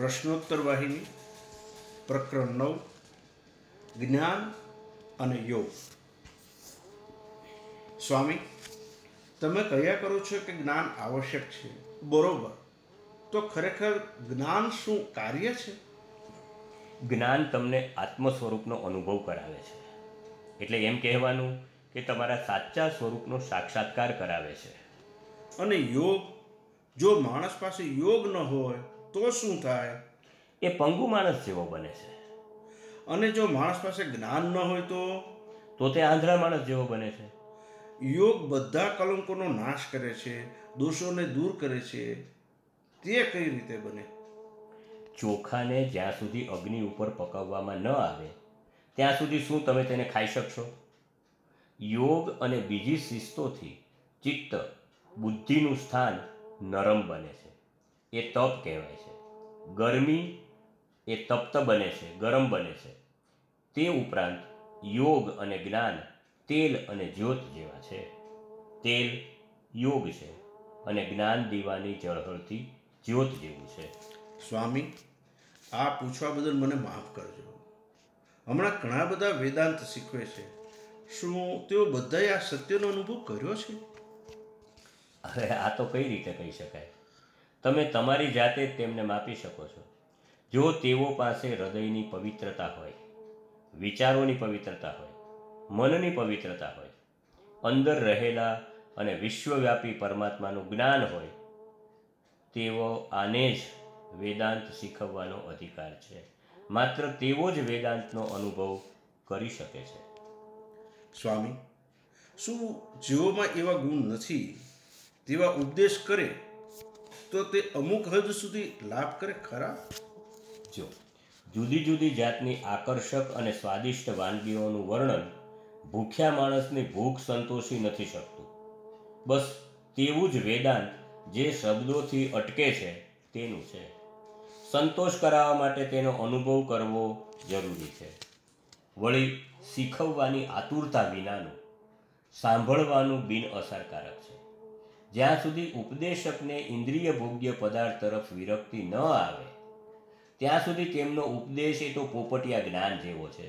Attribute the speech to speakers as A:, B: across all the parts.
A: પ્રશ્નોત્તર વાહિની પ્રકરણ નવ જ્ઞાન અને યોગ. સ્વામી તમે કહ્યા કરો છો કે જ્ઞાન આવશ્યક છે. બરોબર. તો ખરેખર જ્ઞાન શું કાર્ય છે?
B: જ્ઞાન તમને આત્મ સ્વરૂપનો અનુભવ કરાવે છે. એટલે એમ કહેવાનું કે તમારા સાચા સ્વરૂપનો સાક્ષાત્કાર કરાવે છે.
A: અને યોગ જો માણસ પાસે યોગ ન હોય તો શું થાય?
B: એ પંગુ માણસ જેવો બને છે.
A: અને જો માણસ પાસે જ્ઞાન ન હોય તો?
B: તો તે આંધળા માણસ જેવો બને છે.
A: યોગ બધા કલંકોનો નાશ કરે છે દોષોને દૂર કરે છે. તે કઈ રીતે બને?
B: ચોખાને જ્યાં સુધી અગ્નિ ઉપર પકવવામાં ન આવે ત્યાં સુધી શું તમે તેને ખાઈ શકશો? યોગ અને બીજી શિસ્તોથી ચિત્ત બુદ્ધિનું સ્થાન નરમ બને છે. એ તપ કહેવાય છે. ગરમી એ તપ્ત બને છે ગરમ બને છે. તે ઉપરાંત યોગ અને જ્ઞાન તેલ અને જ્યોત જેવા છે. તેલ યોગ છે અને જ્ઞાન દીવાની ઝળહળતી જ્યોત જેવું છે.
A: સ્વામી આ પૂછવા બદલ મને માફ કરજો. હમણાં ઘણા બધા વેદાંત શીખવે છે. શું તેઓ બધાએ આ સત્યનો અનુભવ કર્યો છે?
B: અરે આ તો કઈ રીતે કહી શકાય? તમે તમારી જાતે તેમને માપી શકો છો. જો તેઓ પાસે હૃદયની પવિત્રતા હોય, વિચારોની પવિત્રતા હોય, મનની પવિત્રતા હોય, અંદર રહેલા અને વિશ્વવ્યાપી પરમાત્માનું જ્ઞાન હોય, તેઓ આને જ વેદાંત શીખવવાનો અધિકાર છે. માત્ર તેઓ જ વેદાંતનો અનુભવ કરી શકે છે.
A: સ્વામી, શું જેઓમાં એવા ગુણ નથી, તેવા ઉપદેશ કરે તો તે અમુક હદ સુધી લાભ કરે ખરા?
B: જો, જુદી જુદી જાતની આકર્ષક અને સ્વાદિષ્ટ વાનગીઓનું વર્ણન ભૂખ્યા માણસની ભૂખ સંતોષી નથી શકતું. બસ તેવું જ વેદાંત જે શબ્દોથી અટકે છે તેનું છે. સંતોષ કરાવવા માટે તેનો અનુભવ કરવો જરૂરી છે. વળી શીખવવાની આતુરતા વિનાનું, સાંભળવાનું બિન અસરકારક છે. જ્યાં સુધી ઉપદેશકને ઇન્દ્રિય ભોગ્ય પદાર્થ તરફ વિરક્તિ ન આવે, ત્યાં સુધી તેમનો ઉપદેશ એ તો પોપટિયા જ્ઞાન જેવો છે.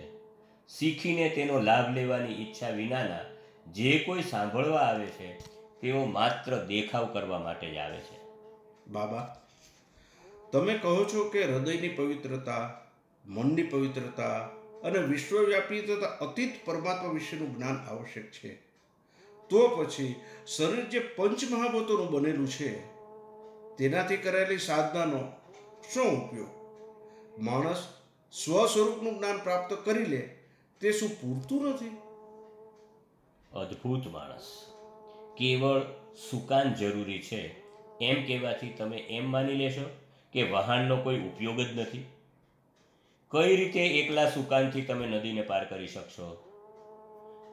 B: શીખીને તેનો લાભ લેવાની ઈચ્છા વિનાના જે કોઈ સાંભળવા આવે છે, તેઓ માત્ર દેખાવ કરવા માટે જ આવે છે.
A: બાબા, તમે કહો છો કે હૃદયની પવિત્રતા, મનની પવિત્રતા અને વિશ્વવ્યાપી તથા અતીત પરમાત્મા વિશેનું જ્ઞાન આવશ્યક છે. તો પછી શરીર જે પંચમહાભૂતોનું બનેલું છે, તેનાથી કરાયેલી સાધનાનો શું ઉપયોગ? માણસ સ્વ સ્વરૂપનું જ્ઞાન પ્રાપ્ત કરી લે, તે શું પૂરતું નથી?
B: અદ્ભુત માણસ. કેવળ સુકાન જરૂરી છે, એમ કહેવાથી તમે એમ માની લેશો કે વહાણનો કોઈ ઉપયોગ જ નથી? કઈ રીતે એકલા સુકાનથી તમે નદીને પાર કરી શકશો?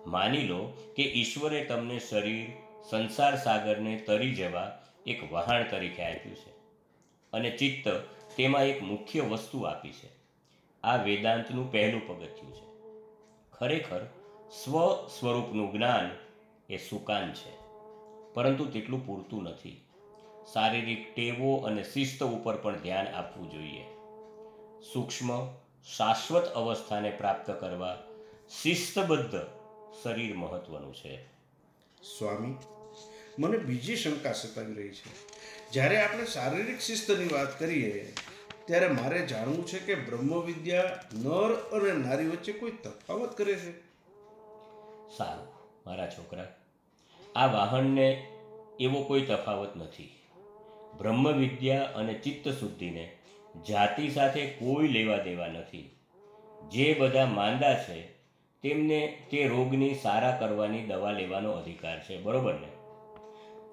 B: માની લો કે ઈશ્વરે તમને શરીર, સંસાર સાગરને તરી જવા એક વહાણ તરીકે આપ્યું છે અને ચિત્ત તેમાં એક મુખ્ય વસ્તુ આપી છે. આ વેદાંતનું પહેલું પગથિયું છે. ખરેખર સ્વ સ્વરૂપનું જ્ઞાન એ સુકાન છે, પરંતુ તેટલું પૂરતું નથી. શારીરિક ટેવો અને શિસ્ત ઉપર પણ ધ્યાન આપવું જોઈએ. સૂક્ષ્મ, શાશ્વત અવસ્થાને પ્રાપ્ત કરવા શિસ્તબદ્ધ શરીર મહત્વનું છે.
A: સ્વામી મને બીજી શંકા સતાવી રહી છે. જ્યારે આપણે શારીરિક શિસ્તની વાત કરીએ ત્યારે મારે જાણવું છે કે બ્રહ્મવિદ્યા નર અને નારી વચ્ચે કોઈ તફાવત કરે છે?
B: સારું મારા છોકરા આ વાહનને એવો કોઈ તફાવત નથી. બ્રહ્મ વિદ્યા અને ચિત્ત શુદ્ધિને જાતિ સાથે કોઈ લેવા દેવા નથી. જે બધા માંદા છે તેમને તે રોગની સારા કરવાની દવા લેવાનો અધિકાર છે, બરોબર ને?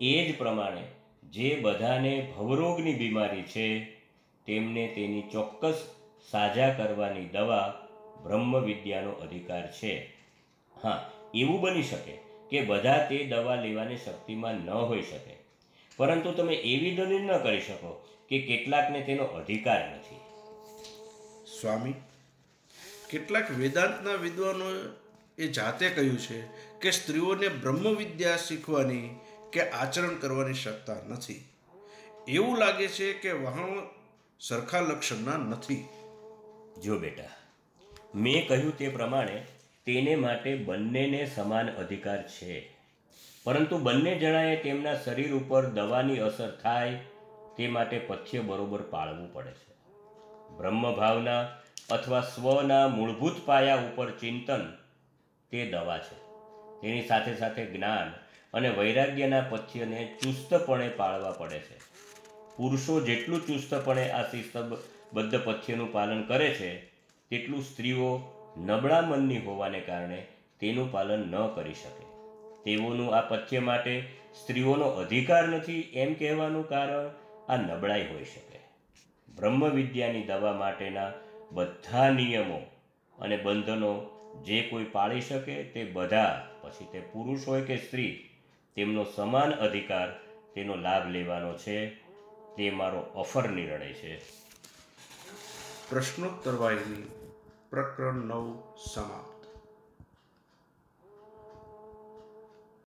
B: એ જ પ્રમાણે જે બધાને ભવરોગની બીમારી છે, તેમને તેની ચોક્કસ સાજા કરવાની દવા બ્રહ્મ વિદ્યાનો અધિકાર છે. હા, એવું બની શકે કે બધા તે દવા લેવાની શક્તિમાં ન હોઈ શકે. પરંતુ તમે એવી દલીલ ન કરી શકો કે કેટલાકને તેનો અધિકાર નથી.
A: સ્વામી કેટલાક વેદાંતના વિદ્વાનો એ જાતે કહ્યું છે કે સ્ત્રીઓને બ્રહ્મવિદ્યા શીખવાની કે આચરણ કરવાની શકતા નથી. એવું લાગે છે કે વહાણો સરખા લક્ષણના નથી.
B: જો બેટા, મેં કહ્યું તે પ્રમાણે તેને માટે બંનેને સમાન અધિકાર છે. પરંતુ બંને જણાએ તેમના શરીર ઉપર દવાની અસર થાય તે માટે પથ્ય બરોબર પાળવું પડે છે. બ્રહ્મભાવના અથવા સ્વના મૂળભૂત પાયા ઉપર ચિંતન તે દવા છે. તેની સાથે સાથે જ્ઞાન અને વૈરાગ્યના પથ્યને ચુસ્તપણે પાળવા પડે છે. પુરુષો જેટલું ચુસ્તપણે આ શિસ્તબદ્ધ પથ્યનું પાલન કરે છે, તેટલું સ્ત્રીઓ નબળા મનની હોવાને કારણે તેનું પાલન ન કરી શકે. તેઓનું આ પથ્ય માટે સ્ત્રીઓનો અધિકાર નથી એમ કહેવાનું કારણ આ નબળાઈ હોઈ શકે. બ્રહ્મ વિદ્યાની દવા માટેના બધા નિયમો અને બંધનો જે કોઈ પાળી શકે તે બધા, પછી તે પુરુષ હોય કે સ્ત્રી, તેમનો સમાન અધિકાર, તેનો લાભ લેવાનો છે. તે મારો અફર નિર્ણય છે.
A: પ્રશ્નોત્તર વાહિની, પ્રકરણ નવ સમાપ્ત.